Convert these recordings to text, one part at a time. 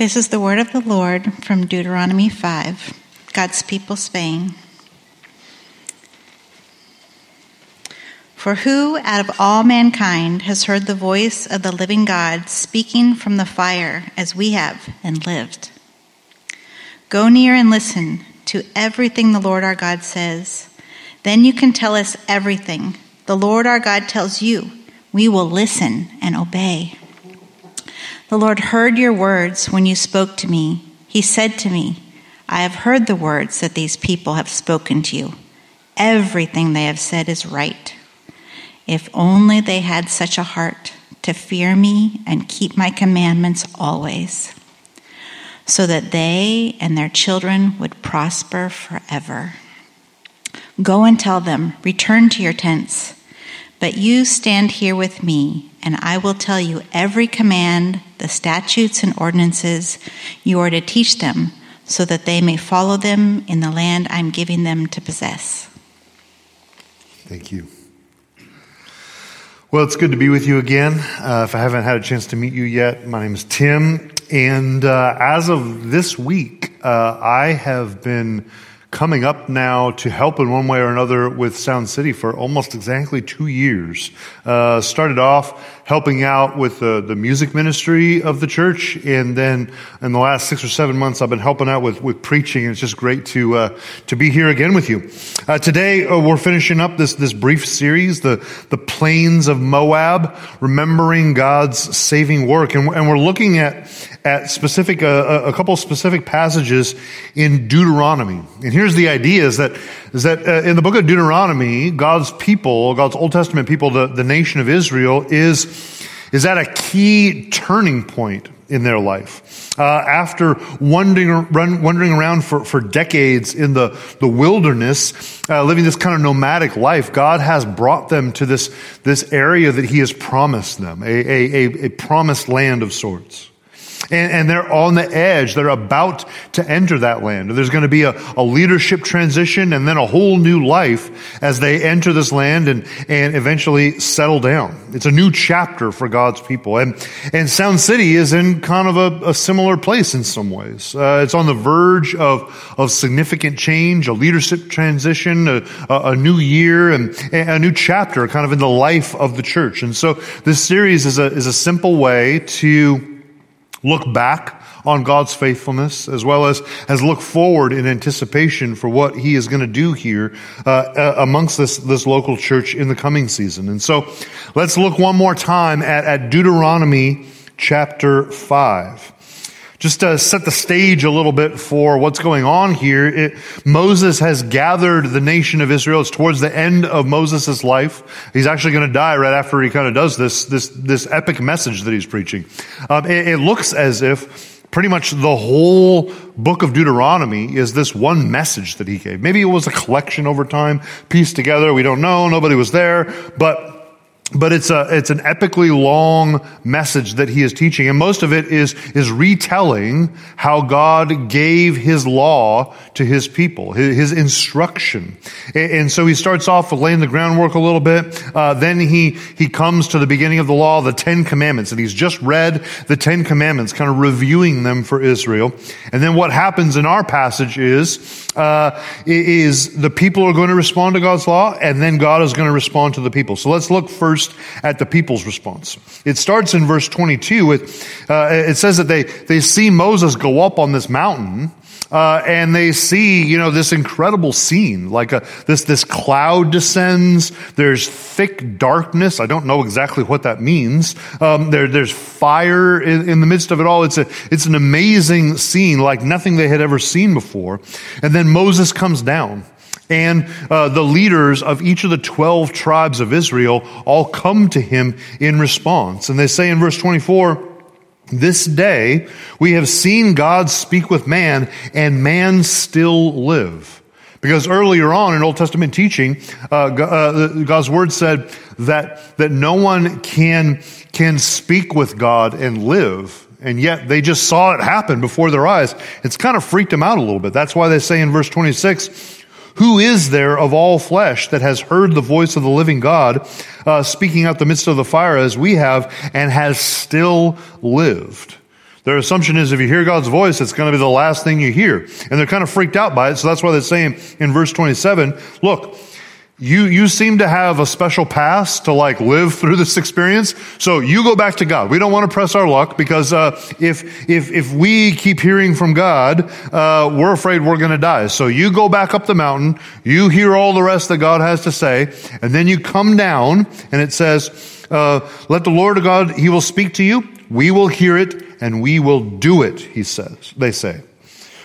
This is the word of the Lord from Deuteronomy 5, God's people saying, For who out of all mankind has heard the voice of the living God speaking from the fire as we have and lived? Go near and listen to everything the Lord our God says. Then you can tell us everything the Lord our God tells you. We will listen and obey. The Lord heard your words when you spoke to me. He said to me, I have heard the words that these people have spoken to you. Everything they have said is right. If only they had such a heart to fear me and keep my commandments always, so that they and their children would prosper forever. Go and tell them, return to your tents. But you stand here with me, and I will tell you every command, the statutes and ordinances you are to teach them, so that they may follow them in the land I'm giving them to possess. Thank you. Well, it's good to be with you again. Uh, if I haven't had a chance to meet you yet, my name is Tim. And uh, as of this week, uh, I have been coming up now to help in one way or another with Sound City for almost exactly two years. Uh, started off helping out with the, the music ministry of the church, and then in the last six or seven months, I've been helping out with, with preaching. And it's just great to uh, to be here again with you. Uh, today, uh, we're finishing up this this brief series, the the plains of Moab, remembering God's saving work, and, and we're looking at at specific, uh, a couple specific passages in Deuteronomy. And here's the idea is that, is that uh, in the book of Deuteronomy, God's people, God's Old Testament people, the, the nation of Israel is, is at a key turning point in their life. Uh, after wandering, run, wandering around for, for decades in the, the wilderness, uh, living this kind of nomadic life, God has brought them to this, this area that He has promised them, a, a, a, a promised land of sorts. And, and, they're on the edge. They're about to enter that land. There's going to be a, a, leadership transition and then a whole new life as they enter this land and, and eventually settle down. It's a new chapter for God's people. And, and Sound City is in kind of a, a similar place in some ways. Uh, it's on the verge of, of significant change, a leadership transition, a, a new year, and a new chapter kind of in the life of the church. And so this series is a, is a simple way to look back on God's faithfulness as well as, as look forward in anticipation for what he is going to do here uh, uh, amongst this, this local church in the coming season. And so let's look one more time at, at Deuteronomy chapter 5 just to set the stage a little bit for what's going on here, it, Moses has gathered the nation of Israel. It's towards the end of Moses' life. He's actually going to die right after he kind of does this, this, this epic message that he's preaching. Um, it, it looks as if pretty much the whole book of Deuteronomy is this one message that he gave. Maybe it was a collection over time, pieced together. We don't know. Nobody was there, but but it's a, it's an epically long message that he is teaching. And most of it is, is retelling how God gave his law to his people, his, his instruction. And, and, so he starts off with laying the groundwork a little bit. Uh, then he, he comes to the beginning of the law, the Ten Commandments. And he's just read the Ten Commandments, kind of reviewing them for Israel. And then what happens in our passage is, uh, is the people are going to respond to God's law, and then God is going to respond to the people. So let's look first first at the people's response. It starts in verse 22 with, uh, it says that they, they see Moses go up on this mountain, uh, and they see, you know, this incredible scene, like a, this, this cloud descends. There's thick darkness. I don't know exactly what that means. Um, there, there's fire in, in, the midst of it all. It's a, it's an amazing scene, like nothing they had ever seen before. And then Moses comes down and uh, the leaders of each of the 12 tribes of Israel all come to him in response. And they say in verse 24, this day we have seen God speak with man and man still live. Because earlier on in Old Testament teaching, uh, uh, God's word said that, that no one can, can speak with God and live. And yet they just saw it happen before their eyes. It's kind of freaked them out a little bit. That's why they say in verse 26, who is there of all flesh that has heard the voice of the living God uh, speaking out the midst of the fire as we have and has still lived? Their assumption is if you hear God's voice, it's going to be the last thing you hear. And they're kind of freaked out by it. So that's why they're saying in verse 27, look, you, you seem to have a special pass to like live through this experience. So you go back to God. We don't want to press our luck because, uh, if, if, if we keep hearing from God, uh, we're afraid we're going to die. So you go back up the mountain. You hear all the rest that God has to say. And then you come down and it says, uh, let the Lord God, He will speak to you. We will hear it and we will do it, He says, they say.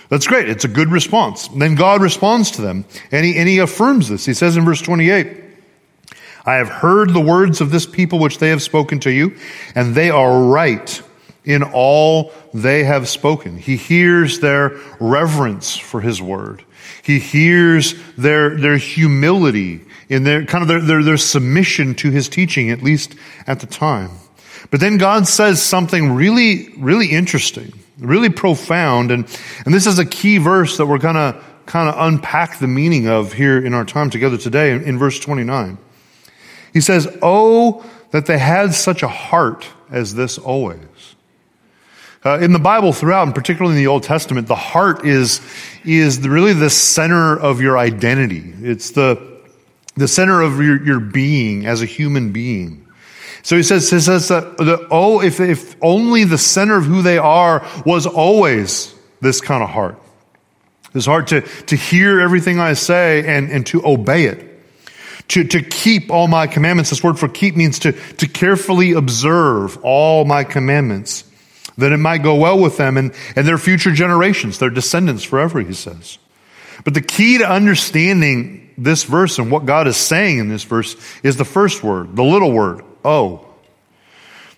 That's great. It's a good response. Then God responds to them and he, and he affirms this. He says in verse 28, I have heard the words of this people which they have spoken to you, and they are right in all they have spoken. He hears their reverence for his word. He hears their, their humility in their kind of their, their, their submission to his teaching, at least at the time. But then God says something really, really interesting really profound. And, and this is a key verse that we're going to kind of unpack the meaning of here in our time together today in, in verse 29. He says, Oh, that they had such a heart as this always. Uh, in the Bible throughout, and particularly in the Old Testament, the heart is, is really the center of your identity. It's the, the center of your, your being as a human being. So he says, he says that, that, oh, if, if only the center of who they are was always this kind of heart. This heart to, to hear everything I say and, and to obey it. To, to keep all my commandments. This word for keep means to, to carefully observe all my commandments. That it might go well with them and, and their future generations, their descendants forever, he says. But the key to understanding this verse and what God is saying in this verse is the first word, the little word, oh.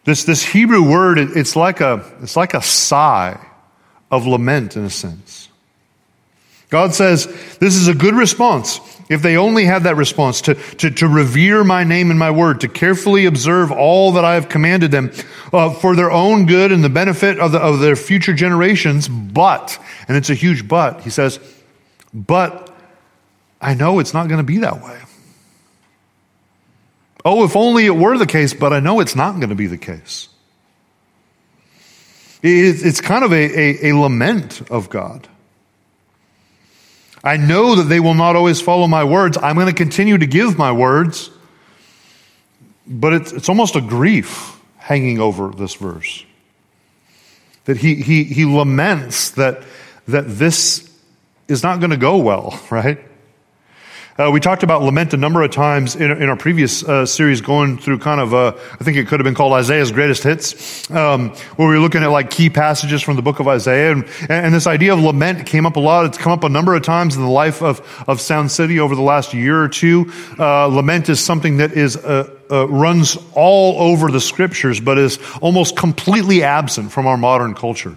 This, this Hebrew word, it, it's, like a, it's like a sigh of lament in a sense. God says, this is a good response. If they only have that response to, to, to revere my name and my word, to carefully observe all that I have commanded them uh, for their own good and the benefit of, the, of their future generations. But, and it's a huge but, he says, but I know it's not going to be that way. Oh, if only it were the case, but I know it's not going to be the case. It's kind of a, a, a, lament of God. I know that they will not always follow my words. I'm going to continue to give my words, but it's, it's almost a grief hanging over this verse. That he, he, he laments that, that this is not going to go well, right? Uh, we talked about lament a number of times in, in our previous uh, series, going through kind of, uh, I think it could have been called Isaiah's greatest hits, um, where we were looking at like key passages from the book of Isaiah. And, and this idea of lament came up a lot. It's come up a number of times in the life of, of Sound City over the last year or two. Uh, lament is something that is, uh, uh, runs all over the scriptures, but is almost completely absent from our modern culture.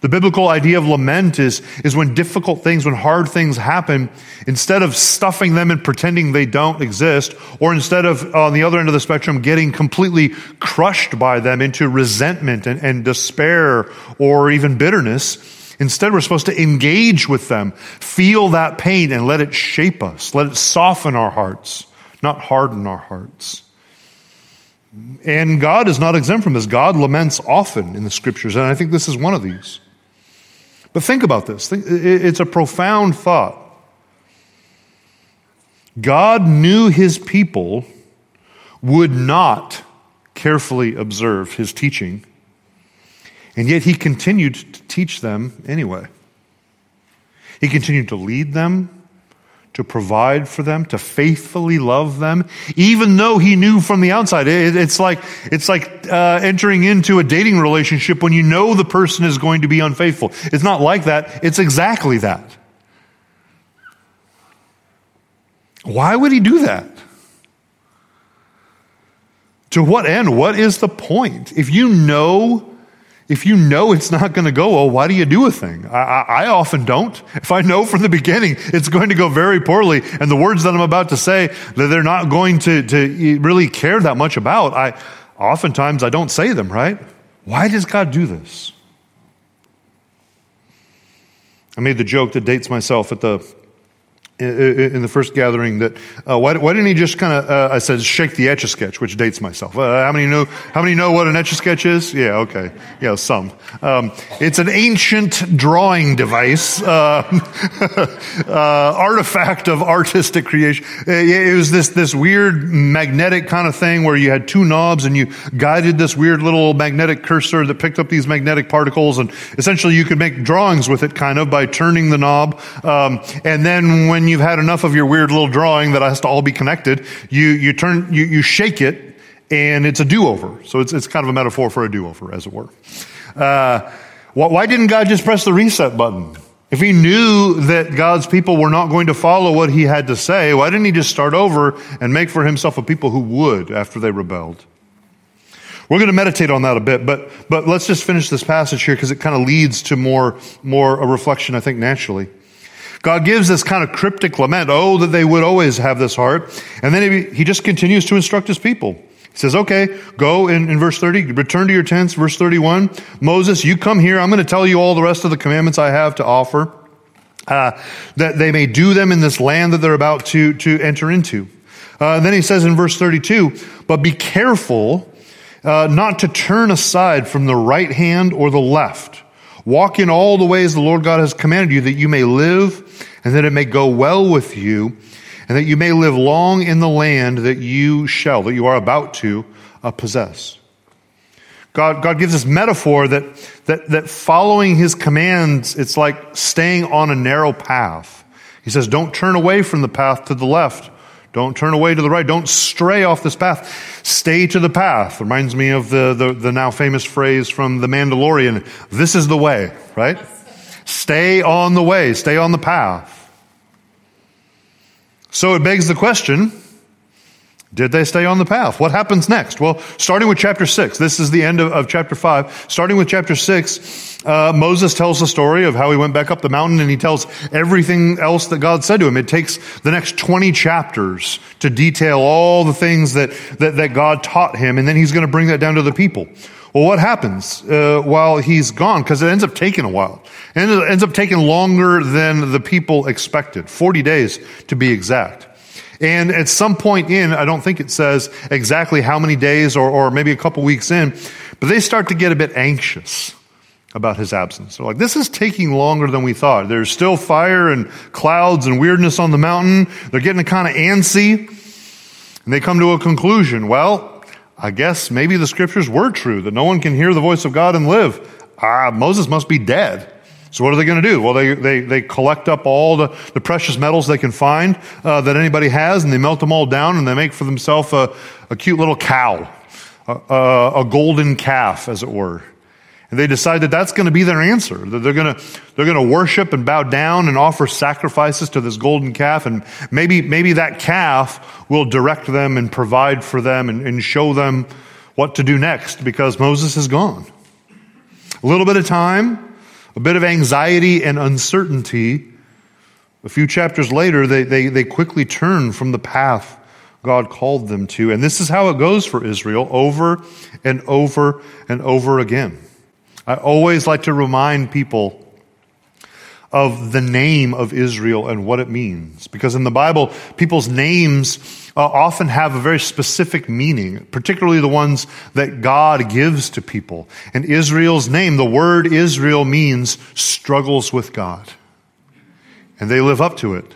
The biblical idea of lament is, is when difficult things, when hard things happen, instead of stuffing them and pretending they don't exist, or instead of, uh, on the other end of the spectrum, getting completely crushed by them into resentment and, and despair or even bitterness, instead we're supposed to engage with them, feel that pain and let it shape us, let it soften our hearts, not harden our hearts. And God is not exempt from this. God laments often in the scriptures, and I think this is one of these. But think about this. It's a profound thought. God knew his people would not carefully observe his teaching, and yet he continued to teach them anyway. He continued to lead them, to provide for them, to faithfully love them, even though he knew from the outside. it's like, it's like uh, entering into a dating relationship when you know the person is going to be unfaithful. It's not like that. It's exactly that. Why would he do that? To what end? What is the point? If you know if you know it's not going to go well, why do you do a thing? I, I, I, often don't. If I know from the beginning it's going to go very poorly, and the words that I'm about to say that they're not going to, to really care that much about, I oftentimes I don't say them, right? Why does God do this? I made the joke that dates myself at the in the first gathering that uh, why, why, didn't he just kind of uh, I said shake the etch a sketch, which dates myself. Uh, how many know how many know what an etch a sketch is? Yeah, okay, yeah, some. Um, it's an ancient drawing device, uh, uh, artifact of artistic creation. Uh, it was this this weird magnetic kind of thing where you had two knobs and you guided this weird little magnetic cursor that picked up these magnetic particles, and essentially you could make drawings with it, kind of by turning the knob, um, and then when you've had enough of your weird little drawing that has to all be connected, you, you turn, you, you shake it and it's a do-over. So it's, it's kind of a metaphor for a do-over, as it were. Uh, why didn't God just press the reset button? If he knew that God's people were not going to follow what he had to say, why didn't he just start over and make for himself a people who would after they rebelled? We're going to meditate on that a bit, but, but let's just finish this passage here because it kind of leads to more, more a reflection, I think, naturally. God gives this kind of cryptic lament, oh, that they would always have this heart. And then he, he just continues to instruct his people. He says, okay, go in, in verse 30, return to your tents. Verse 31, Moses, you come here. I'm going to tell you all the rest of the commandments I have to offer, uh, that they may do them in this land that they're about to, to enter into. Uh, then he says in verse 32, but be careful uh, not to turn aside from the right hand or the left Walk in all the ways the Lord God has commanded you that you may live and that it may go well with you and that you may live long in the land that you shall, that you are about to uh, possess. God, God gives this metaphor that, that, that following his commands, it's like staying on a narrow path. He says, don't turn away from the path to the left don't turn away to the right. Don't stray off this path. Stay to the path. Reminds me of the, the, the, now famous phrase from The Mandalorian this is the way, right? Stay on the way, stay on the path. So it begs the question did they stay on the path? What happens next? Well, starting with chapter 6, this is the end of, of chapter 5. Starting with chapter 6, uh, Moses tells the story of how he went back up the mountain and he tells everything else that God said to him. It takes the next 20 chapters to detail all the things that, that, that God taught him, and then he's going to bring that down to the people. Well, what happens uh, while he's gone? Because it ends up taking a while. It ends up taking longer than the people expected 40 days to be exact. And at some point in, I don't think it says exactly how many days or, or maybe a couple weeks in, but they start to get a bit anxious about his absence. They're like, this is taking longer than we thought. There's still fire and clouds and weirdness on the mountain. They're getting a kind of antsy. And they come to a conclusion. Well, I guess maybe the scriptures were true, that no one can hear the voice of God and live. Ah, Moses must be dead. So what are they going to do? Well, they, they, they collect up all the, the precious metals they can find uh, that anybody has, and they melt them all down, and they make for themselves a, a cute little cow, a, a, golden calf, as it were. And they decide that that's going to be their answer. That they're going to they're going to worship and bow down and offer sacrifices to this golden calf, and maybe maybe that calf will direct them and provide for them and, and show them what to do next because Moses is gone. A little bit of time a bit of anxiety and uncertainty. A few chapters later, they, they, they quickly turn from the path God called them to. And this is how it goes for Israel over and over and over again. I always like to remind people of the name of Israel and what it means. Because in the Bible, people's names uh, often have a very specific meaning, particularly the ones that God gives to people. And Israel's name, the word Israel means struggles with God. And they live up to it.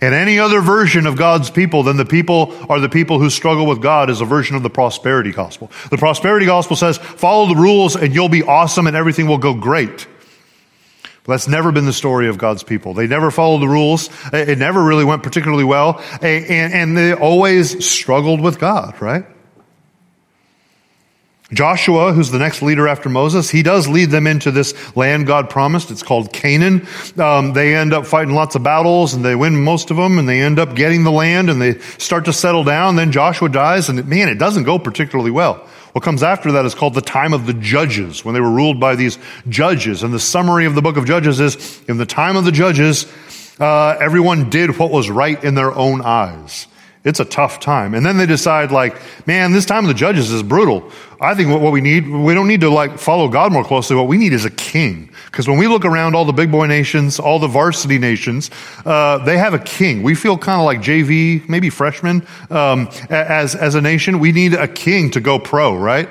And any other version of God's people than the people are the people who struggle with God is a version of the prosperity gospel. The prosperity gospel says, follow the rules and you'll be awesome and everything will go great. That's never been the story of God's people. They never followed the rules. It never really went particularly well. And, they always struggled with God, right? Joshua, who's the next leader after Moses, he does lead them into this land God promised. It's called Canaan. Um, they end up fighting lots of battles and they win most of them and they end up getting the land and they start to settle down. Then Joshua dies and man, it doesn't go particularly well. What comes after that is called the time of the judges, when they were ruled by these judges. And the summary of the book of Judges is in the time of the judges, uh, everyone did what was right in their own eyes. It's a tough time. And then they decide like, man, this time of the judges is brutal. I think what, what we need, we don't need to like follow God more closely. What we need is a king. Because when we look around all the big boy nations, all the varsity nations, uh, they have a king. We feel kind of like JV, maybe freshmen, um, as, as a nation. We need a king to go pro, right?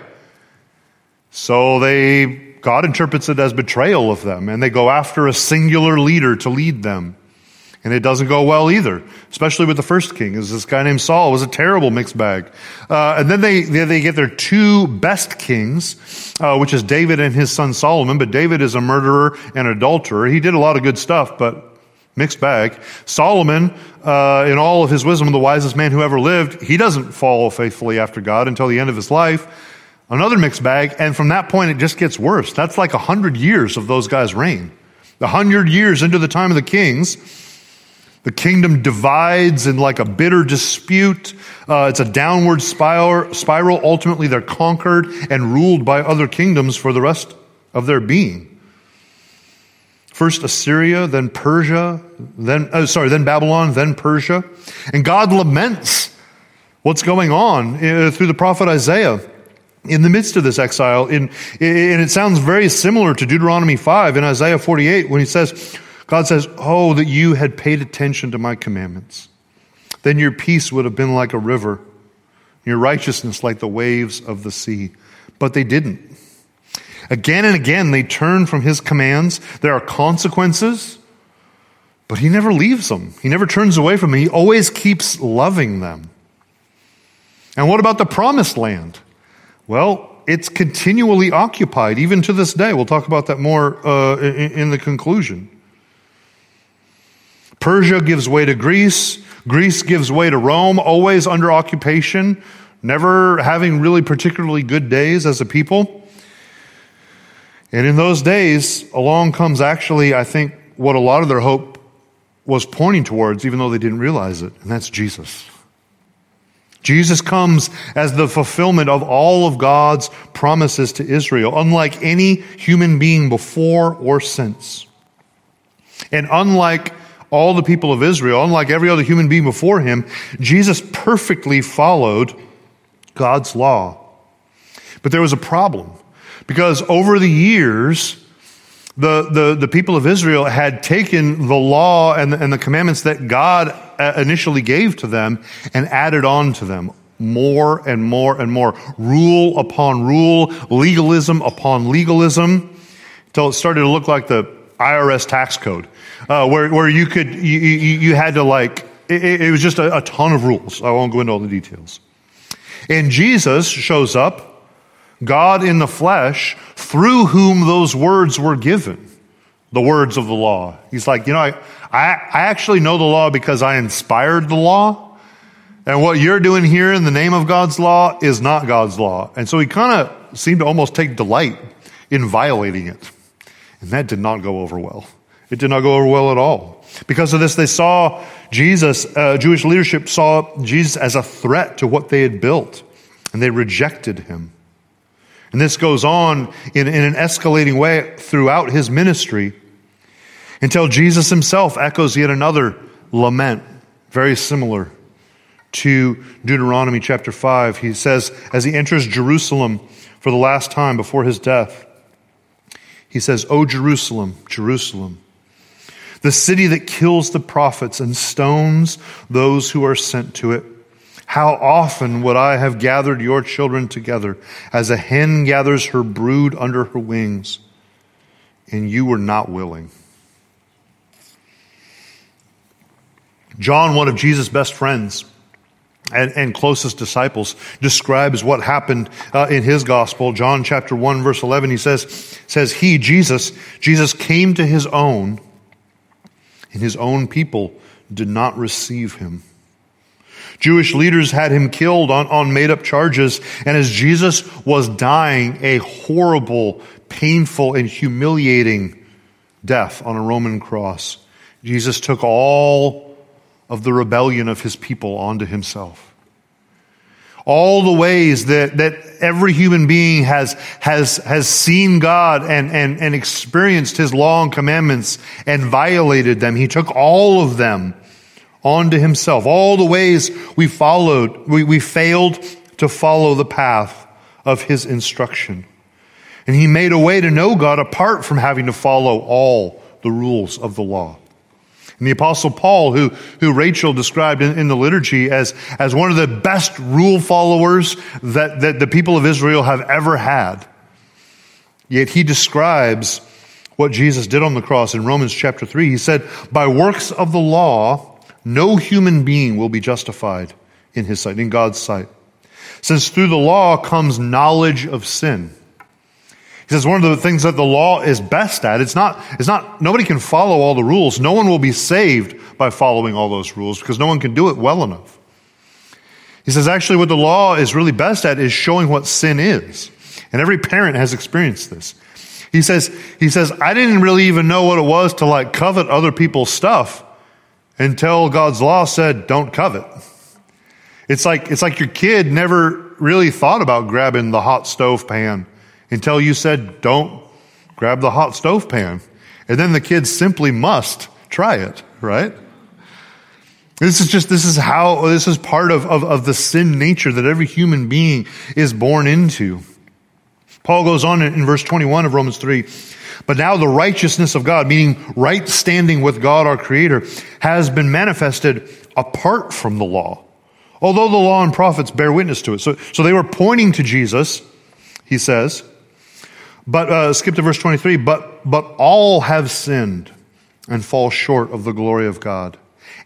So they, God interprets it as betrayal of them and they go after a singular leader to lead them. And it doesn't go well either, especially with the first king. Is this guy named Saul was a terrible mixed bag. Uh, and then they, they get their two best kings, uh, which is David and his son Solomon. But David is a murderer and adulterer. He did a lot of good stuff, but mixed bag. Solomon, uh, in all of his wisdom, the wisest man who ever lived, he doesn't follow faithfully after God until the end of his life. Another mixed bag. And from that point, it just gets worse. That's like a hundred years of those guys' reign. A hundred years into the time of the kings. The kingdom divides in like a bitter dispute. Uh, it's a downward spiral. Ultimately, they're conquered and ruled by other kingdoms for the rest of their being. First Assyria, then Persia, then, uh, sorry, then Babylon, then Persia. And God laments what's going on uh, through the prophet Isaiah in the midst of this exile. In, and it sounds very similar to Deuteronomy 5 in Isaiah 48 when he says, God says, Oh, that you had paid attention to my commandments. Then your peace would have been like a river, your righteousness like the waves of the sea. But they didn't. Again and again, they turn from his commands. There are consequences, but he never leaves them. He never turns away from them. He always keeps loving them. And what about the promised land? Well, it's continually occupied, even to this day. We'll talk about that more uh, in, in the conclusion. Persia gives way to Greece. Greece gives way to Rome, always under occupation, never having really particularly good days as a people. And in those days, along comes actually, I think, what a lot of their hope was pointing towards, even though they didn't realize it, and that's Jesus. Jesus comes as the fulfillment of all of God's promises to Israel, unlike any human being before or since. And unlike all the people of Israel, unlike every other human being before him, Jesus perfectly followed God's law. But there was a problem because over the years, the, the, the people of Israel had taken the law and the, and the commandments that God uh, initially gave to them and added on to them more and more and more. Rule upon rule, legalism upon legalism, until it started to look like the IRS tax code uh, where, where you could, you, you, you had to like, it, it was just a, a ton of rules. I won't go into all the details. And Jesus shows up, God in the flesh, through whom those words were given the words of the law. He's like, you know, I, I, I, actually know the law because I inspired the law. And what you're doing here in the name of God's law is not God's law. And so he kind of seemed to almost take delight in violating it. And that did not go over well. It did not go over well at all. Because of this, they saw Jesus, uh, Jewish leadership saw Jesus as a threat to what they had built, and they rejected him. And this goes on in, in an escalating way throughout his ministry until Jesus himself echoes yet another lament, very similar to Deuteronomy chapter 5. He says, as he enters Jerusalem for the last time before his death, he says, O Jerusalem, Jerusalem, the city that kills the prophets and stones those who are sent to it. How often would I have gathered your children together as a hen gathers her brood under her wings, and you were not willing. John, one of Jesus' best friends, and, and, closest disciples describes what happened uh, in his gospel john chapter 1 verse 11 he says says he jesus jesus came to his own and his own people did not receive him. Jewish leaders had him killed on, on made up charges, and as Jesus was dying a horrible, painful, and humiliating death on a Roman cross, Jesus took all of the rebellion of his people onto himself all the ways that, that every human being has, has, has seen God and, and, and experienced his law and commandments and violated them. He took all of them onto himself. All the ways we followed, we, we failed to follow the path of his instruction. And he made a way to know God apart from having to follow all the rules of the law. And the apostle Paul, who, who Rachel described in, in, the liturgy as, as one of the best rule followers that, that the people of Israel have ever had. Yet he describes what Jesus did on the cross in Romans chapter 3. He said, by works of the law, no human being will be justified in his sight, in God's sight. Since through the law comes knowledge of sin. He says one of the things that the law is best at, it's not, it's not, nobody can follow all the rules. No one will be saved by following all those rules because no one can do it well enough. He says actually what the law is really best at is showing what sin is. And every parent has experienced this. He says, he says, I didn't really even know what it was to like covet other people's stuff until God's law said, don't covet. It's like, it's like your kid never really thought about grabbing the hot stove pan until you said, don't grab the hot stove pan. And then the kid simply must try it, right? This is just, this is how, this is part of, of, of the sin nature that every human being is born into. Paul goes on in, in verse 21 of Romans 3. But now the righteousness of God, meaning right standing with God our Creator, has been manifested apart from the law. Although the law and prophets bear witness to it. So, so they were pointing to Jesus, he says. But, uh, skip to verse 23. But, but all have sinned and fall short of the glory of God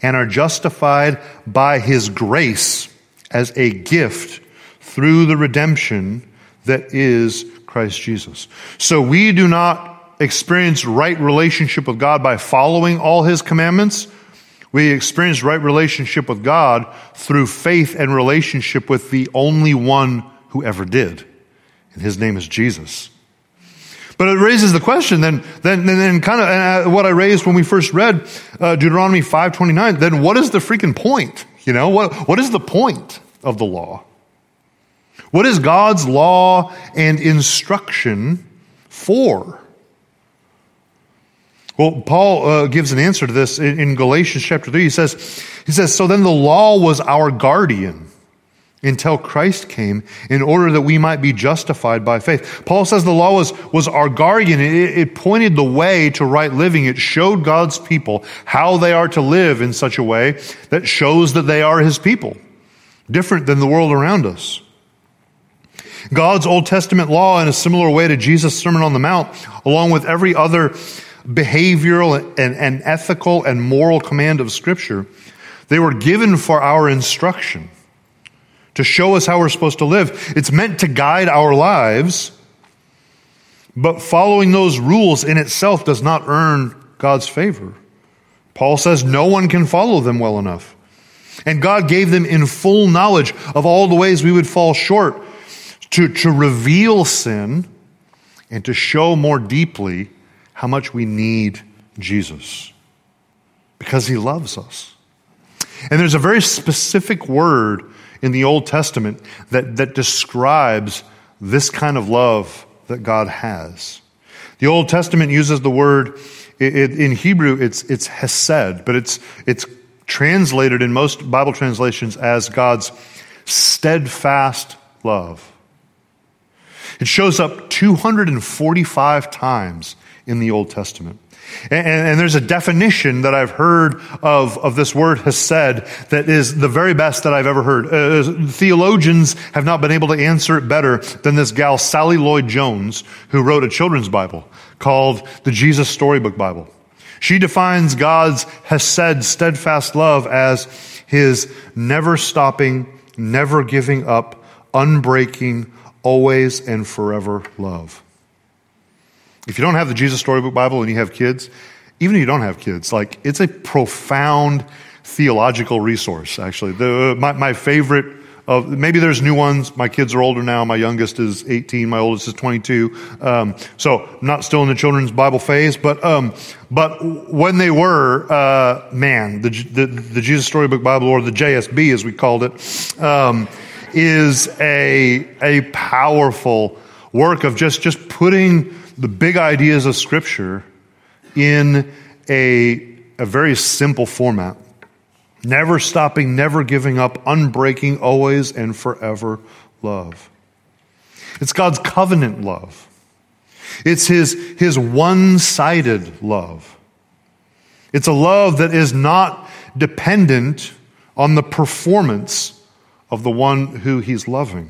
and are justified by his grace as a gift through the redemption that is Christ Jesus. So we do not experience right relationship with God by following all his commandments. We experience right relationship with God through faith and relationship with the only one who ever did. And his name is Jesus. But it raises the question then, then, then kind of uh, what I raised when we first read uh, Deuteronomy 5.29, then what is the freaking point? You know, what, what is the point of the law? What is God's law and instruction for? Well, Paul uh, gives an answer to this in, in, Galatians chapter 3. He says, he says, So then the law was our guardian until Christ came in order that we might be justified by faith. Paul says the law was, was our guardian. It, it pointed the way to right living. It showed God's people how they are to live in such a way that shows that they are his people, different than the world around us. God's Old Testament law, in a similar way to Jesus' Sermon on the Mount, along with every other behavioral and, and ethical and moral command of Scripture, they were given for our instruction to show us how we're supposed to live. It's meant to guide our lives, but following those rules in itself does not earn God's favor. Paul says no one can follow them well enough. And God gave them in full knowledge of all the ways we would fall short to, to reveal sin and to show more deeply how much we need Jesus because he loves us. And there's a very specific word in the Old Testament that, that describes this kind of love that God has. The Old Testament uses the word, it, it, in Hebrew, it's, it's hesed, but it's, it's translated in most Bible translations as God's steadfast love. It shows up 245 times in the Old Testament. And, and, there's a definition that I've heard of, of this word hesed that is the very best that I've ever heard. Uh, theologians have not been able to answer it better than this gal, Sally Lloyd Jones, who wrote a children's Bible called the Jesus Storybook Bible. She defines God's hesed, steadfast love as his never stopping, never giving up, unbreaking, always and forever love. If you don't have the Jesus Storybook Bible and you have kids, even if you don't have kids, like it's a profound theological resource, actually. The, my, my favorite of, maybe there's new ones. My kids are older now. My youngest is 18. My oldest is 22. Um, so I'm not still in the children's Bible phase, but, um, but when they were, uh, man, the, the, the, Jesus Storybook Bible or the JSB as we called it, um, is a, a powerful work of just, just putting the big ideas of Scripture in a, a very simple format. never stopping, never giving up, unbreaking, always and forever love. It's God's covenant love. It's his, his one sided love. It's a love that is not dependent on the performance of the one who he's loving.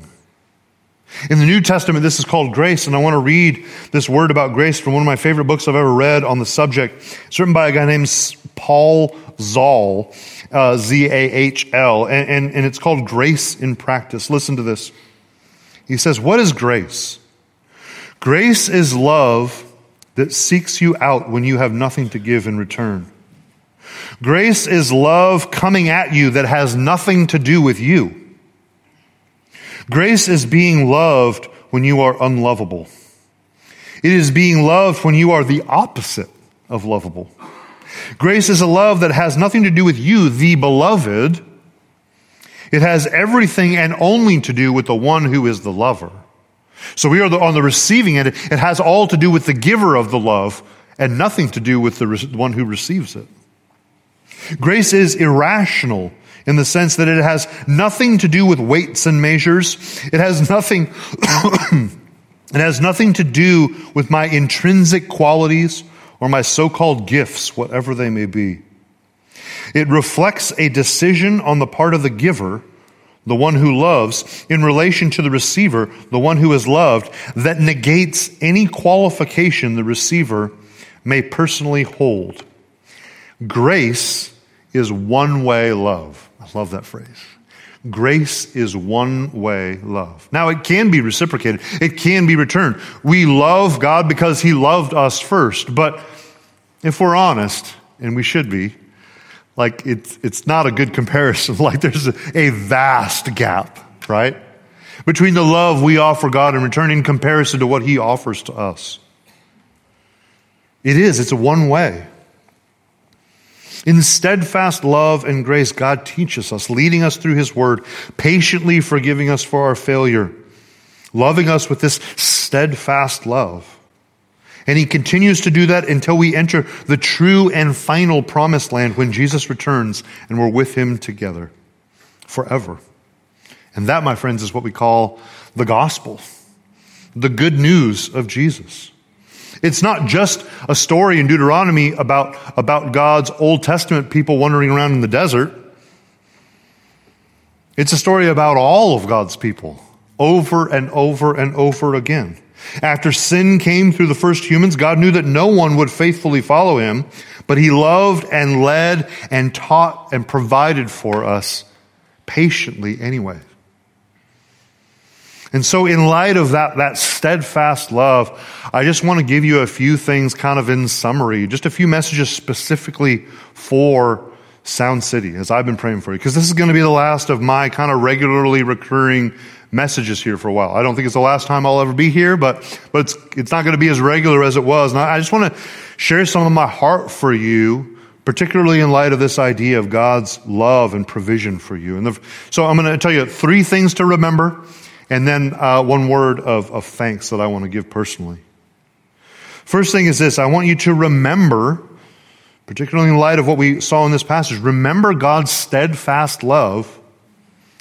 In the New Testament, this is called grace, and I want to read this word about grace from one of my favorite books I've ever read on the subject. It's written by a guy named Paul Zahl, uh, Z A H L, and, and, and it's called Grace in Practice. Listen to this. He says, What is grace? Grace is love that seeks you out when you have nothing to give in return. Grace is love coming at you that has nothing to do with you. Grace is being loved when you are unlovable. It is being loved when you are the opposite of lovable. Grace is a love that has nothing to do with you, the beloved. It has everything and only to do with the one who is the lover. So we are the, on the receiving end. It has all to do with the giver of the love and nothing to do with the one who receives it. Grace is irrational in the sense that it has nothing to do with weights and measures. It has nothing, it has nothing to do with my intrinsic qualities or my so-called gifts, whatever they may be. It reflects a decision on the part of the giver, the one who loves, in relation to the receiver, the one who is loved, that negates any qualification the receiver may personally hold. Grace is one way love. Love that phrase. Grace is one way love. Now, it can be reciprocated. It can be returned. We love God because He loved us first. But if we're honest, and we should be, like it's, it's not a good comparison. Like there's a, a vast gap, right? Between the love we offer God in return in comparison to what He offers to us. It is, it's a one way. In steadfast love and grace, God teaches us, leading us through His Word, patiently forgiving us for our failure, loving us with this steadfast love. And He continues to do that until we enter the true and final promised land when Jesus returns and we're with Him together forever. And that, my friends, is what we call the gospel, the good news of Jesus. It's not just a story in Deuteronomy about, about God's Old Testament people wandering around in the desert. It's a story about all of God's people over and over and over again. After sin came through the first humans, God knew that no one would faithfully follow him, but he loved and led and taught and provided for us patiently anyway. And so, in light of that, that steadfast love, I just want to give you a few things kind of in summary, just a few messages specifically for Sound City as I've been praying for you. Because this is going to be the last of my kind of regularly recurring messages here for a while. I don't think it's the last time I'll ever be here, but, but it's, it's not going to be as regular as it was. And I, just want to share some of my heart for you particularly in light of this idea of God's love and provision for you. And the, so I'm going to tell you three things to remember and then uh, one word of, of thanks that I want to give personally. First thing is this I want you to remember, particularly in light of what we saw in this passage, remember God's steadfast love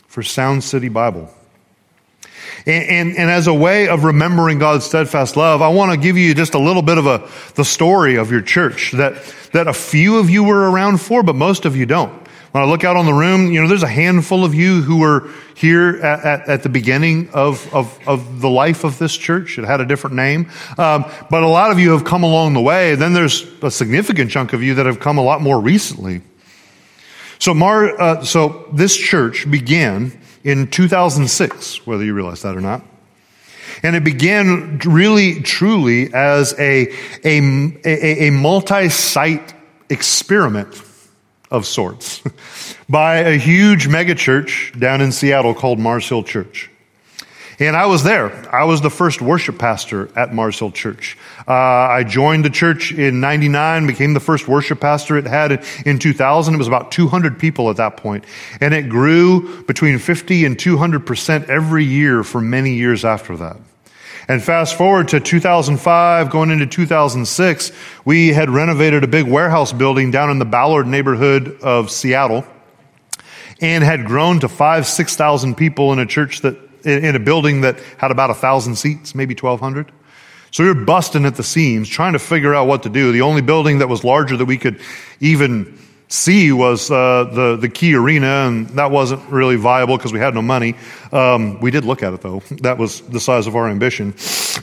for Sound City Bible. And, and, and, as a way of remembering God's steadfast love, I want to give you just a little bit of a, the story of your church that, that a few of you were around for, but most of you don't. When I look out on the room, you know, there's a handful of you who were here at, at, at the beginning of, of, of, the life of this church. It had a different name. Um, but a lot of you have come along the way. Then there's a significant chunk of you that have come a lot more recently. So, Mar, uh, so this church began in 2006, whether you realize that or not. And it began really, truly as a, a, a, a multi-site experiment of sorts by a huge megachurch down in Seattle called Mars Hill Church. And I was there. I was the first worship pastor at Mars Hill Church. Uh, I joined the church in 99, became the first worship pastor it had in 2000. It was about 200 people at that point. And it grew between 50 and 200% every year for many years after that. And fast forward to 2005, going into 2006, we had renovated a big warehouse building down in the Ballard neighborhood of Seattle. and had grown to five, 6,000 people in a church that, in a building that had about a thousand seats, maybe 1,200. So we were busting at the seams, trying to figure out what to do. The only building that was larger that we could even see was uh, the the KeyArena, and that wasn't really viable because we had no money. Um, we did look at it though; that was the size of our ambition,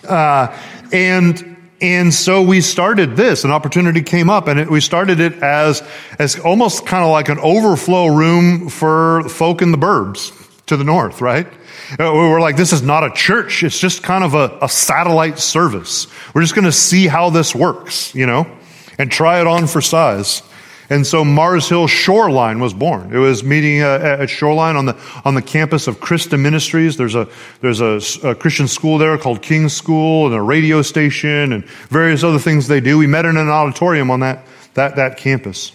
uh, and and so we started this. An opportunity came up, and it, we started it as as almost kind of like an overflow room for folk in the burbs to the north, right? Uh, we were like, this is not a church. It's just kind of a, a satellite service. We're just going to see how this works, you know, and try it on for size. And so Mars Hill Shoreline was born. It was meeting uh, at Shoreline on the on the campus of CRISTA Ministries. There's a there's a, a, Christian school there called King's School and a radio station and various other things they do. We met in an auditorium on that that that campus.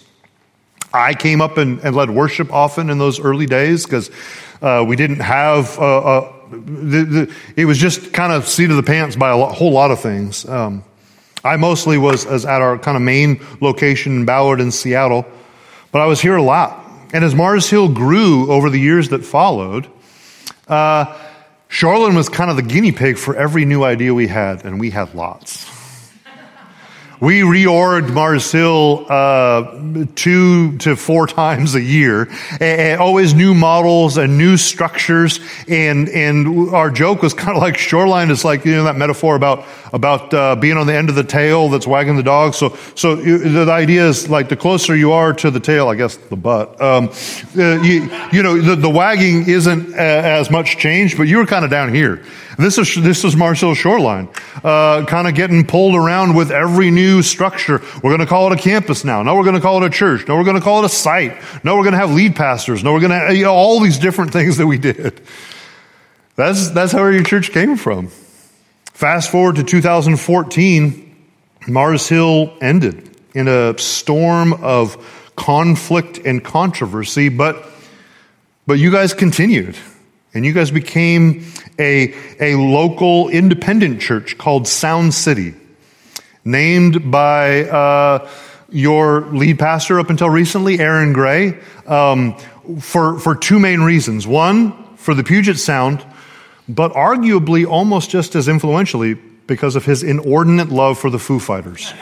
I came up and, and led worship often in those early days because uh, we didn't have uh, uh, the, the, it was just kind of seat of the pants by a whole lot of things. Um, I mostly was as at our kind of main location in Ballard in Seattle, but I was here a lot. And as Mars Hill grew over the years that followed, uh, Shoreline was kind of the guinea pig for every new idea we had, and we had lots. We reorged Mars Hill uh, two to four times a year, and always new models and new structures. And and our joke was kind of like shoreline. It's like you know that metaphor about about uh, being on the end of the tail that's wagging the dog. So so the idea is like the closer you are to the tail, I guess the butt. Um, uh, you, you know the, the wagging isn't uh, as much change, but you were kind of down here. This is, this is Hill Shoreline, uh, kind of getting pulled around with every new structure. We're going to call it a campus now. Now we're going to call it a church. Now we're going to call it a site. Now we're going to have lead pastors. Now we're going to, you know, all these different things that we did. That's, that's how your church came from. Fast forward to 2014, Mars Hill ended in a storm of conflict and controversy, but, but you guys continued. And you guys became a, a local independent church called Sound City, named by uh, your lead pastor up until recently, Aaron Gray, um, for, for two main reasons. One, for the Puget Sound, but arguably almost just as influentially because of his inordinate love for the Foo Fighters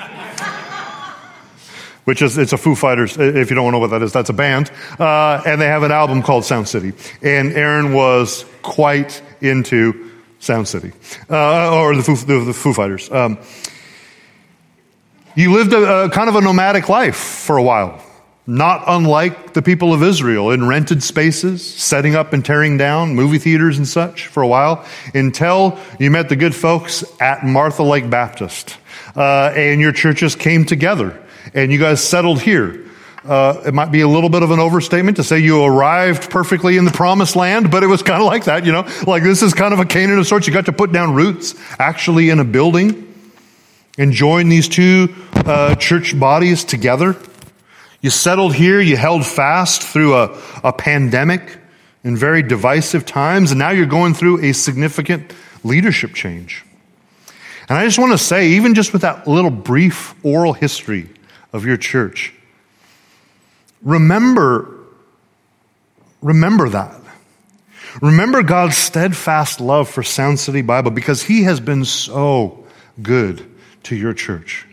which is it's a Foo Fighters. If you don't know what that is, that's a band, uh, and they have an album called Sound City. And Aaron was quite into Sound City uh, or the Foo, the, the Foo Fighters. Um, you lived a, a kind of a nomadic life for a while. Not unlike the people of Israel in rented spaces, setting up and tearing down movie theaters and such for a while, until you met the good folks at Martha Lake Baptist. Uh, and your churches came together and you guys settled here. Uh, it might be a little bit of an overstatement to say you arrived perfectly in the promised land, but it was kind of like that, you know, like this is kind of a Canaan of sorts. You got to put down roots actually in a building and join these two uh, church bodies together. You settled here, you held fast through a, a pandemic in very divisive times, and now you're going through a significant leadership change. And I just want to say, even just with that little brief oral history of your church. Remember, remember that. Remember God's steadfast love for Sound City Bible because He has been so good to your church.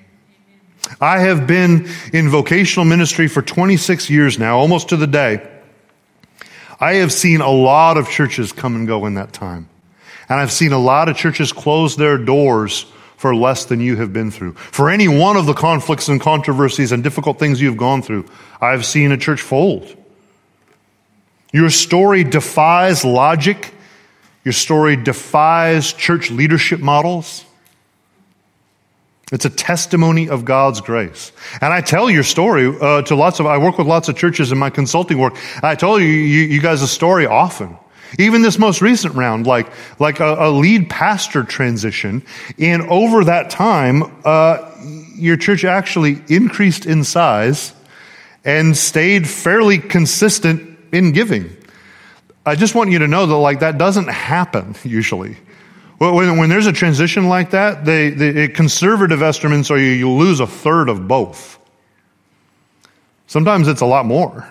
I have been in vocational ministry for 26 years now, almost to the day. I have seen a lot of churches come and go in that time. And I've seen a lot of churches close their doors for less than you have been through. For any one of the conflicts and controversies and difficult things you've gone through, I've seen a church fold. Your story defies logic. Your story defies church leadership models. It's a testimony of God's grace. And I tell your story uh, to lots of, I work with lots of churches in my consulting work. I tell you, you, you guys a story often. Even this most recent round, like, like a, a lead pastor transition, and over that time, uh, your church actually increased in size and stayed fairly consistent in giving. I just want you to know that like that doesn't happen usually. When, when there's a transition like that, they, they, conservative estimates are you, you lose a third of both. Sometimes it's a lot more.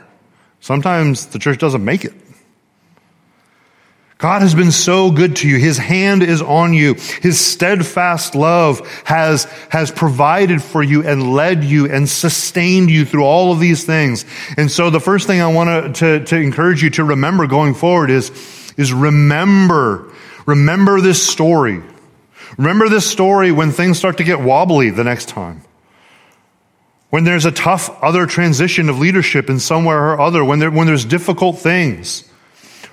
Sometimes the church doesn't make it. God has been so good to you. His hand is on you. His steadfast love has, has provided for you and led you and sustained you through all of these things. And so the first thing I want to, to encourage you to remember going forward is, is remember, remember this story. Remember this story when things start to get wobbly the next time. When there's a tough other transition of leadership in somewhere or other, when, there, when there's difficult things.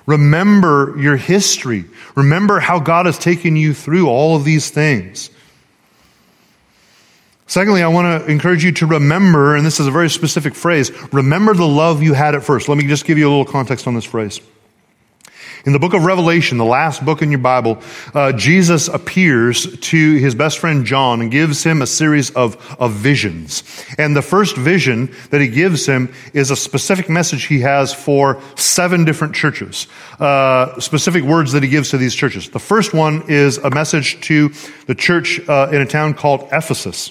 Remember your history. Remember how God has taken you through all of these things. Secondly, I want to encourage you to remember, and this is a very specific phrase, remember the love you had at first. Let me just give you a little context on this phrase. In the book of Revelation, the last book in your Bible, uh, Jesus appears to his best friend John and gives him a series of, of visions. And the first vision that he gives him is a specific message he has for seven different churches, uh, specific words that he gives to these churches. The first one is a message to the church uh, in a town called Ephesus.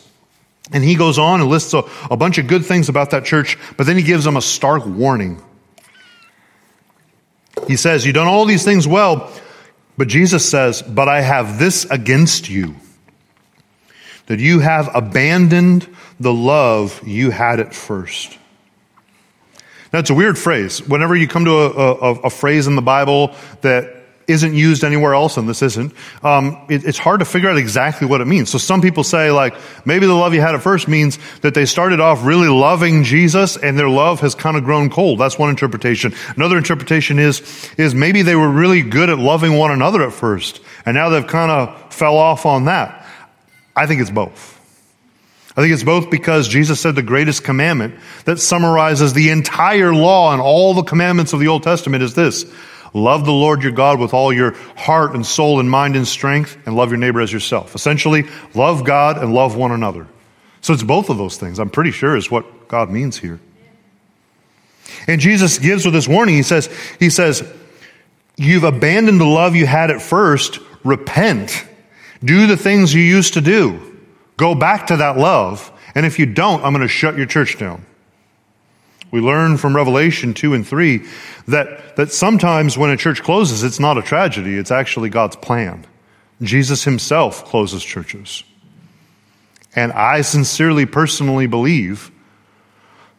And he goes on and lists a, a bunch of good things about that church, but then he gives them a stark warning he says, You've done all these things well, but Jesus says, But I have this against you that you have abandoned the love you had at first. Now, it's a weird phrase. Whenever you come to a, a, a phrase in the Bible that isn't used anywhere else, and this isn't, um, it, it's hard to figure out exactly what it means. So some people say, like, maybe the love you had at first means that they started off really loving Jesus, and their love has kind of grown cold. That's one interpretation. Another interpretation is is maybe they were really good at loving one another at first, and now they've kind of fell off on that. I think it's both. I think it's both because Jesus said the greatest commandment that summarizes the entire law and all the commandments of the Old Testament is this Love the Lord your God with all your heart and soul and mind and strength, and love your neighbor as yourself. Essentially, love God and love one another. So it's both of those things, I'm pretty sure, is what God means here. And Jesus gives with this warning, he says, he says, You've abandoned the love you had at first. Repent. Do the things you used to do. Go back to that love. And if you don't, I'm going to shut your church down. We learn from Revelation 2 and 3 that, that sometimes when a church closes, it's not a tragedy, it's actually God's plan. Jesus himself closes churches. And I sincerely, personally believe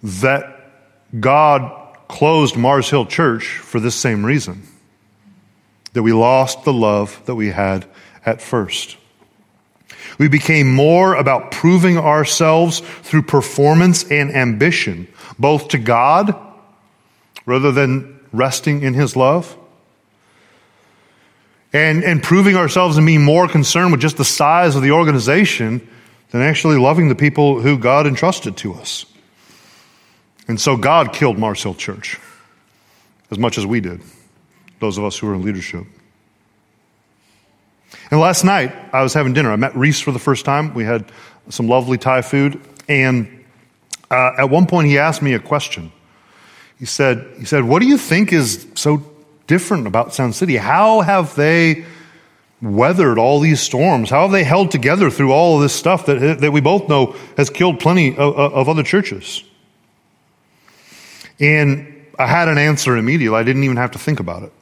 that God closed Mars Hill Church for this same reason that we lost the love that we had at first. We became more about proving ourselves through performance and ambition, both to God rather than resting in His love. And, and proving ourselves and being more concerned with just the size of the organization than actually loving the people who God entrusted to us. And so God killed Mars Hill Church as much as we did, those of us who were in leadership. And last night, I was having dinner. I met Reese for the first time. We had some lovely Thai food. And uh, at one point, he asked me a question. He said, he said, What do you think is so different about Sound City? How have they weathered all these storms? How have they held together through all of this stuff that, that we both know has killed plenty of, of other churches? And I had an answer immediately. I didn't even have to think about it.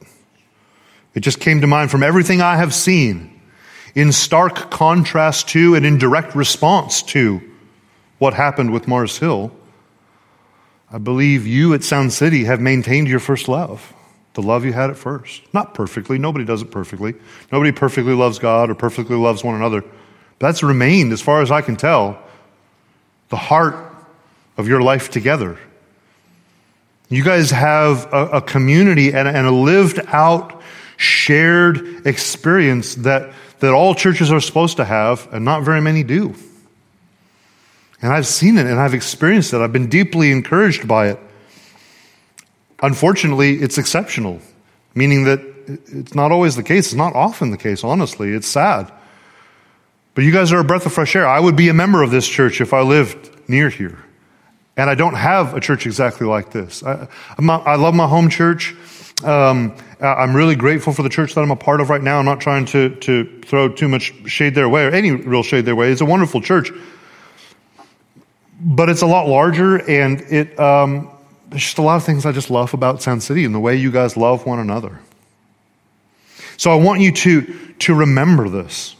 It just came to mind from everything I have seen in stark contrast to and in direct response to what happened with Mars Hill. I believe you at Sound City have maintained your first love, the love you had at first. Not perfectly, nobody does it perfectly. Nobody perfectly loves God or perfectly loves one another. But that's remained, as far as I can tell, the heart of your life together. You guys have a, a community and, and a lived out, shared experience that, that all churches are supposed to have, and not very many do. And I've seen it and I've experienced it. I've been deeply encouraged by it. Unfortunately, it's exceptional, meaning that it's not always the case. It's not often the case, honestly. It's sad. But you guys are a breath of fresh air. I would be a member of this church if I lived near here. And I don't have a church exactly like this. I, I love my home church. Um, I'm really grateful for the church that I'm a part of right now. I'm not trying to, to throw too much shade their way or any real shade their way. It's a wonderful church but it's a lot larger and it, um, there's just a lot of things I just love about Sound City and the way you guys love one another. So I want you to, to remember this.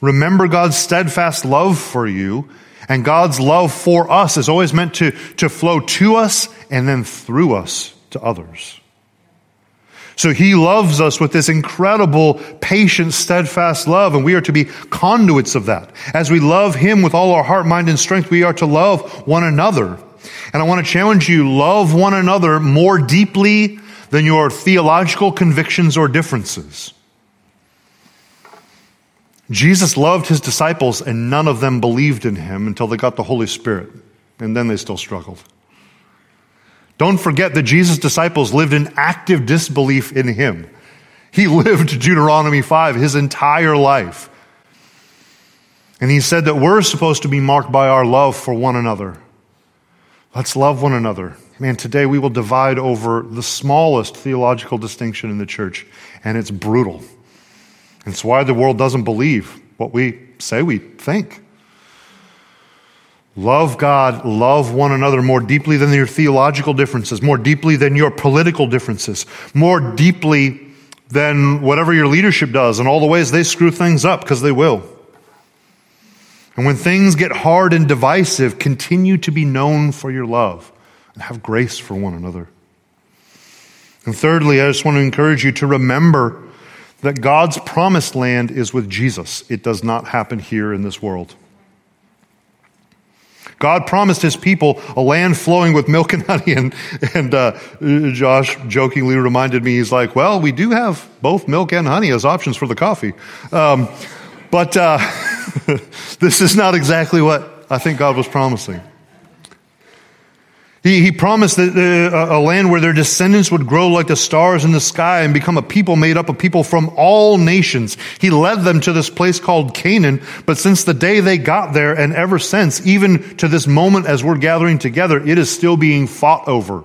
Remember God's steadfast love for you, and God's love for us is always meant to, to flow to us and then through us to others. So he loves us with this incredible, patient, steadfast love, and we are to be conduits of that. As we love him with all our heart, mind, and strength, we are to love one another. And I want to challenge you, love one another more deeply than your theological convictions or differences. Jesus loved his disciples and none of them believed in him until they got the Holy Spirit. And then they still struggled. Don't forget that Jesus' disciples lived in active disbelief in him. He lived Deuteronomy 5 his entire life. And he said that we're supposed to be marked by our love for one another. Let's love one another. Man, today we will divide over the smallest theological distinction in the church, and it's brutal. It's why the world doesn't believe what we say we think. Love God, love one another more deeply than your theological differences, more deeply than your political differences, more deeply than whatever your leadership does and all the ways they screw things up, because they will. And when things get hard and divisive, continue to be known for your love and have grace for one another. And thirdly, I just want to encourage you to remember that God's promised land is with Jesus. It does not happen here in this world. God promised his people a land flowing with milk and honey. And, and uh, Josh jokingly reminded me, he's like, well, we do have both milk and honey as options for the coffee. Um, but uh, this is not exactly what I think God was promising. He, he promised that uh, a land where their descendants would grow like the stars in the sky and become a people made up of people from all nations. He led them to this place called Canaan, but since the day they got there and ever since, even to this moment as we're gathering together, it is still being fought over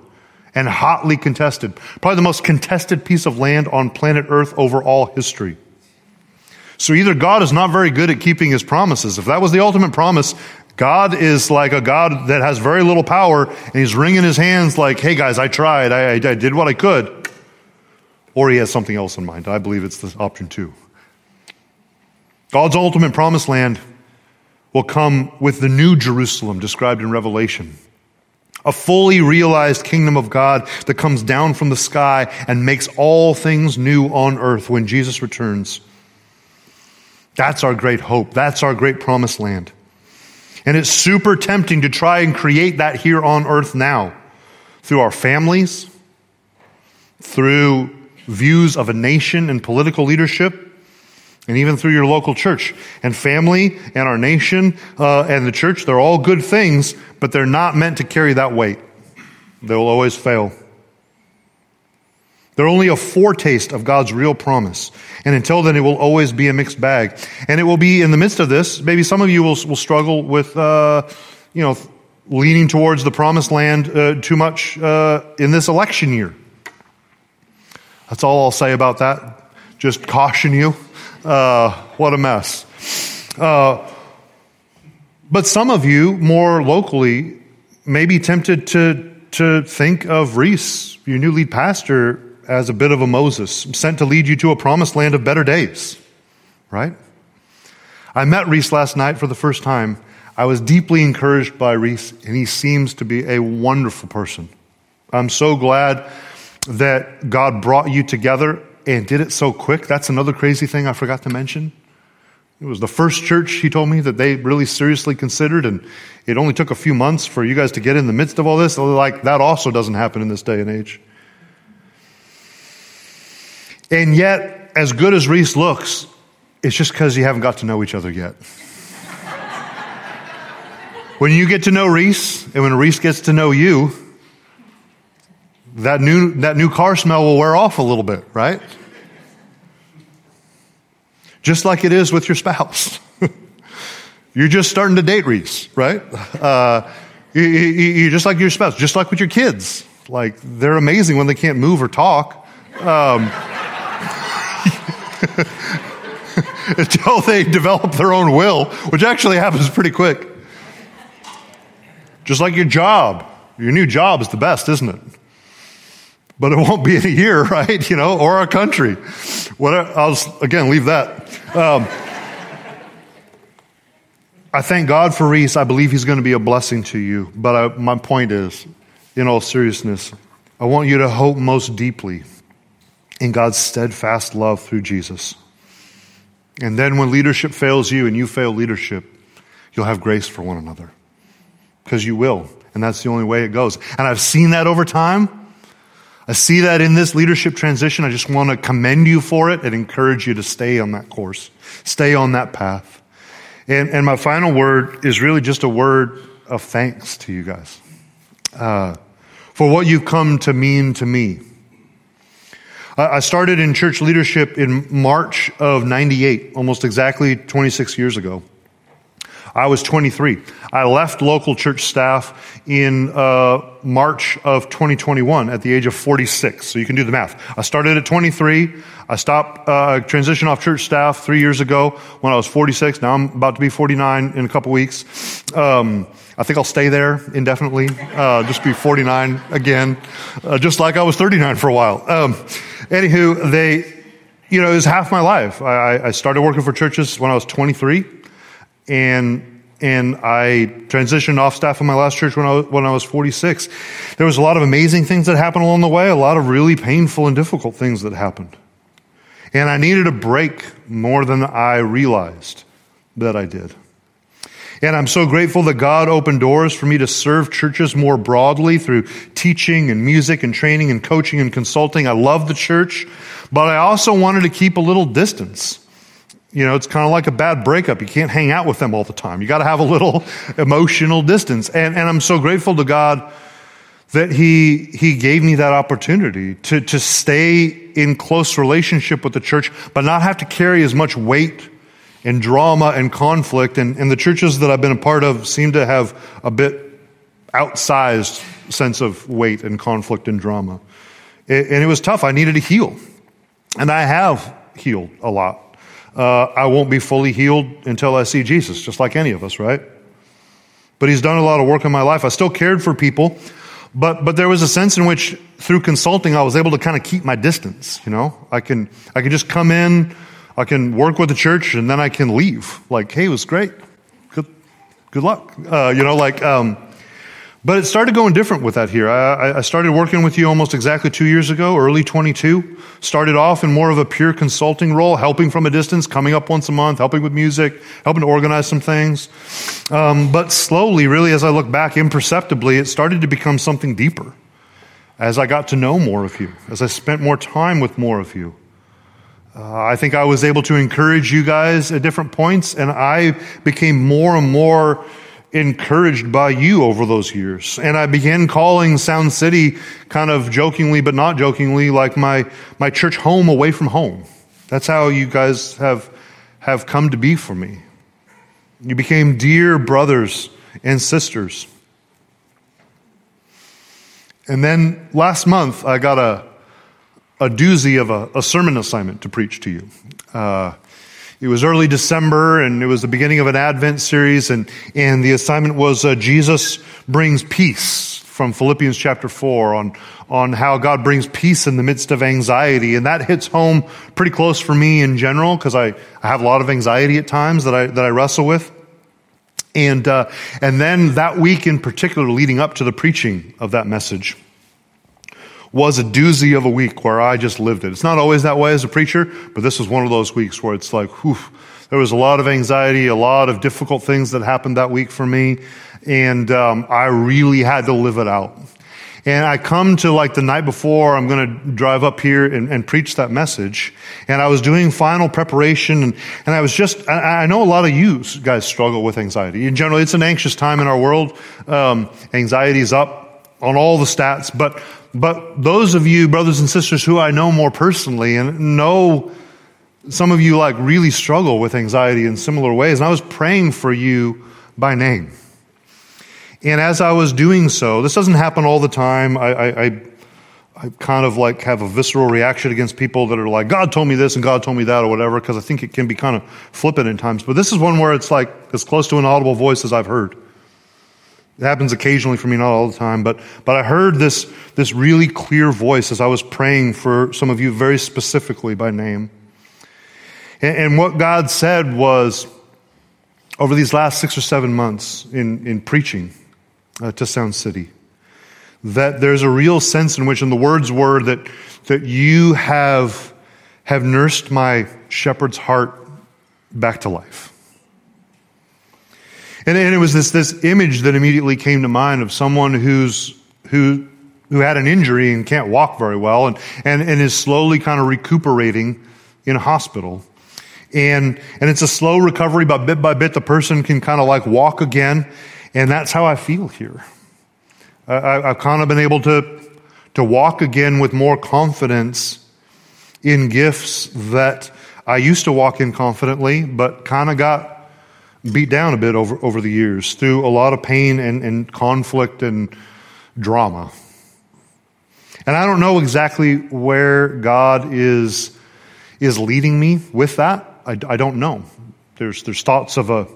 and hotly contested. Probably the most contested piece of land on planet Earth over all history. So either God is not very good at keeping his promises. If that was the ultimate promise, God is like a God that has very little power and he's wringing his hands like, hey guys, I tried. I, I, I did what I could. Or he has something else in mind. I believe it's the option two. God's ultimate promised land will come with the new Jerusalem described in Revelation. A fully realized kingdom of God that comes down from the sky and makes all things new on earth when Jesus returns. That's our great hope. That's our great promised land. And it's super tempting to try and create that here on earth now through our families, through views of a nation and political leadership, and even through your local church. And family and our nation uh, and the church, they're all good things, but they're not meant to carry that weight. They will always fail. They're only a foretaste of God's real promise. And until then, it will always be a mixed bag. And it will be in the midst of this, maybe some of you will, will struggle with, uh, you know, leaning towards the promised land uh, too much uh, in this election year. That's all I'll say about that. Just caution you. Uh, what a mess. Uh, but some of you, more locally, may be tempted to, to think of Reese, your new lead pastor, as a bit of a Moses, sent to lead you to a promised land of better days, right? I met Reese last night for the first time. I was deeply encouraged by Reese, and he seems to be a wonderful person. I'm so glad that God brought you together and did it so quick. That's another crazy thing I forgot to mention. It was the first church, he told me, that they really seriously considered, and it only took a few months for you guys to get in the midst of all this. Like, that also doesn't happen in this day and age. And yet, as good as Reese looks, it's just because you haven't got to know each other yet. when you get to know Reese, and when Reese gets to know you, that new, that new car smell will wear off a little bit, right? Just like it is with your spouse. You're just starting to date Reese, right? Uh, you, you, you, just like your spouse, just like with your kids. Like, they're amazing when they can't move or talk. Um, until they develop their own will, which actually happens pretty quick. Just like your job, Your new job is the best, isn't it? But it won't be in a year, right? You know, or a country. What I'll again leave that. Um, I thank God for Reese. I believe he's going to be a blessing to you. But I, my point is, in all seriousness, I want you to hope most deeply in God's steadfast love through Jesus. And then when leadership fails you and you fail leadership, you'll have grace for one another. Because you will. And that's the only way it goes. And I've seen that over time. I see that in this leadership transition. I just want to commend you for it and encourage you to stay on that course, stay on that path. And, and my final word is really just a word of thanks to you guys uh, for what you've come to mean to me. I started in church leadership in March of 98, almost exactly 26 years ago. I was 23. I left local church staff in uh, March of 2021 at the age of 46. So you can do the math. I started at 23. I stopped, uh, transitioned off church staff three years ago when I was 46. Now I'm about to be 49 in a couple weeks. Um, I think I'll stay there indefinitely, uh, just be 49 again, uh, just like I was 39 for a while. Um, anywho, they, you know, it was half my life. I, I started working for churches when I was 23 and and I transitioned off staff in my last church when I, was, when I was 46. There was a lot of amazing things that happened along the way, a lot of really painful and difficult things that happened. And I needed a break more than I realized that I did. And I'm so grateful that God opened doors for me to serve churches more broadly through teaching and music and training and coaching and consulting. I love the church, but I also wanted to keep a little distance. You know, it's kind of like a bad breakup. You can't hang out with them all the time. You got to have a little emotional distance. And, and I'm so grateful to God that he, he gave me that opportunity to, to stay in close relationship with the church, but not have to carry as much weight and drama and conflict. And, and the churches that I've been a part of seem to have a bit outsized sense of weight and conflict and drama. It, and it was tough. I needed to heal. And I have healed a lot uh, I won't be fully healed until I see Jesus, just like any of us, right? But he's done a lot of work in my life. I still cared for people, but, but there was a sense in which through consulting, I was able to kind of keep my distance, you know? I can, I can just come in, I can work with the church, and then I can leave. Like, hey, it was great. Good, good luck. Uh, you know, like, um, but it started going different with that here. I, I, started working with you almost exactly two years ago, early 22. Started off in more of a pure consulting role, helping from a distance, coming up once a month, helping with music, helping to organize some things. Um, but slowly, really, as I look back imperceptibly, it started to become something deeper. As I got to know more of you, as I spent more time with more of you. Uh, I think I was able to encourage you guys at different points, and I became more and more encouraged by you over those years. And I began calling Sound City kind of jokingly, but not jokingly, like my, my church home away from home. That's how you guys have, have come to be for me. You became dear brothers and sisters. And then last month, I got a, a doozy of a, a sermon assignment to preach to you. Uh, it was early December and it was the beginning of an Advent series and, and the assignment was uh, Jesus brings peace from Philippians chapter 4 on, on how God brings peace in the midst of anxiety. And that hits home pretty close for me in general because I, I have a lot of anxiety at times that I, that I wrestle with. And, uh, and then that week in particular leading up to the preaching of that message, was a doozy of a week where I just lived it. It's not always that way as a preacher, but this was one of those weeks where it's like, whew, there was a lot of anxiety, a lot of difficult things that happened that week for me, and um, I really had to live it out. And I come to like the night before, I'm going to drive up here and, and, preach that message. And I was doing final preparation and, and I was just, I, I, know a lot of you guys struggle with anxiety. In general, it's an anxious time in our world. Um, anxiety is up on all the stats, but but those of you, brothers and sisters, who I know more personally and know some of you like really struggle with anxiety in similar ways, and I was praying for you by name. And as I was doing so, this doesn't happen all the time. I, I, I, I kind of like have a visceral reaction against people that are like, God told me this and God told me that or whatever, because I think it can be kind of flippant in times. But this is one where it's like as close to an audible voice as I've heard. It happens occasionally for me, not all the time, but, but I heard this, this really clear voice as I was praying for some of you very specifically by name. And, and what God said was, over these last six or seven months in, in preaching uh, to Sound City, that there's a real sense in which, and the words were that, that you have, have nursed my shepherd's heart back to life. And, and it was this, this image that immediately came to mind of someone who's, who, who had an injury and can't walk very well and, and, and is slowly kind of recuperating in hospital. And, and it's a slow recovery, but bit by bit, the person can kind of like walk again. And that's how I feel here. I, I've kind of been able to, to walk again with more confidence in gifts that I used to walk in confidently, but kind of got beat down a bit over, over the years through a lot of pain and, and conflict and drama. And I don't know exactly where God is, is leading me with that. I, I don't know. There's, there's thoughts of a,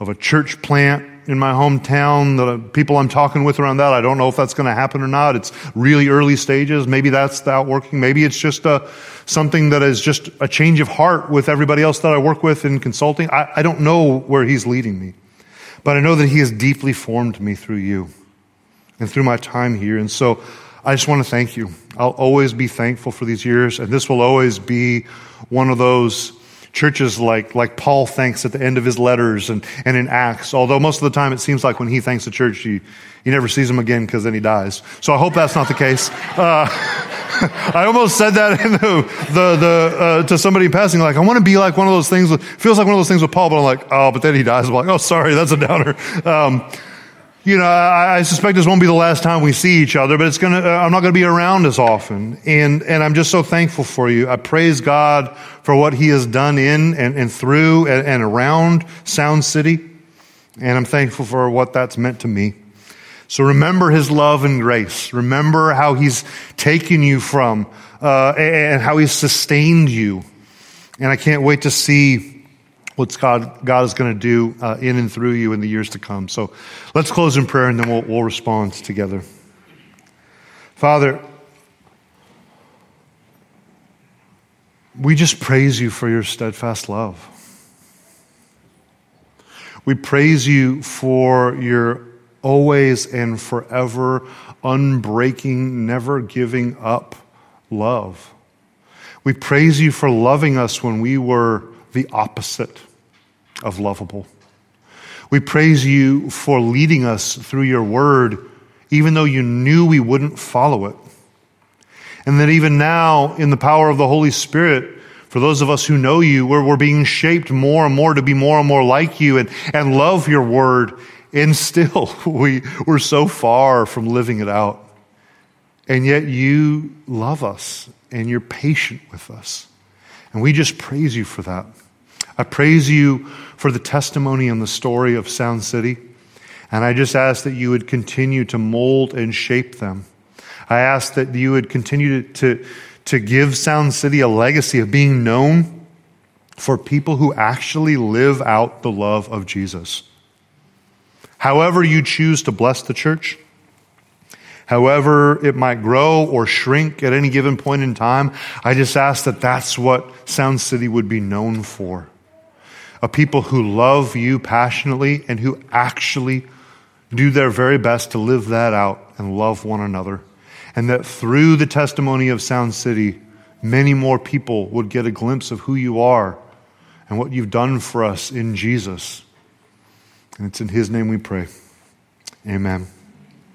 of a church plant in my hometown, the people I'm talking with around that, I don't know if that's going to happen or not. It's really early stages. Maybe that's the outworking. Maybe it's just a, something that is just a change of heart with everybody else that I work with in consulting. I, I don't know where he's leading me, but I know that he has deeply formed me through you and through my time here. And so I just want to thank you. I'll always be thankful for these years, and this will always be one of those churches like, like Paul thanks at the end of his letters and, and in Acts. Although most of the time it seems like when he thanks the church, he, he never sees them again because then he dies. So I hope that's not the case. Uh, I almost said that in the, the, the uh, to somebody passing, like, I want to be like one of those things, with, feels like one of those things with Paul, but I'm like, oh, but then he dies. I'm like, oh, sorry, that's a downer. Um, you know, I, I, suspect this won't be the last time we see each other, but it's gonna, uh, I'm not gonna be around as often. And, and I'm just so thankful for you. I praise God for what He has done in and, and through and, and around Sound City. And I'm thankful for what that's meant to me. So remember His love and grace. Remember how He's taken you from, uh, and how He's sustained you. And I can't wait to see what God, God is going to do uh, in and through you in the years to come. So let's close in prayer and then we'll, we'll respond together. Father, we just praise you for your steadfast love. We praise you for your always and forever unbreaking, never giving up love. We praise you for loving us when we were the opposite of lovable. We praise you for leading us through your word, even though you knew we wouldn't follow it. And that even now, in the power of the Holy Spirit, for those of us who know you, we're, we're being shaped more and more to be more and more like you and, and love your word. And still, we, we're so far from living it out. And yet you love us and you're patient with us. And we just praise you for that. I praise you for the testimony and the story of Sound City. And I just ask that you would continue to mold and shape them. I ask that you would continue to, to, to give Sound City a legacy of being known for people who actually live out the love of Jesus. However, you choose to bless the church, however it might grow or shrink at any given point in time, I just ask that that's what Sound City would be known for a people who love you passionately and who actually do their very best to live that out and love one another. And that through the testimony of Sound City, many more people would get a glimpse of who you are and what you've done for us in Jesus. And it's in His name we pray. Amen.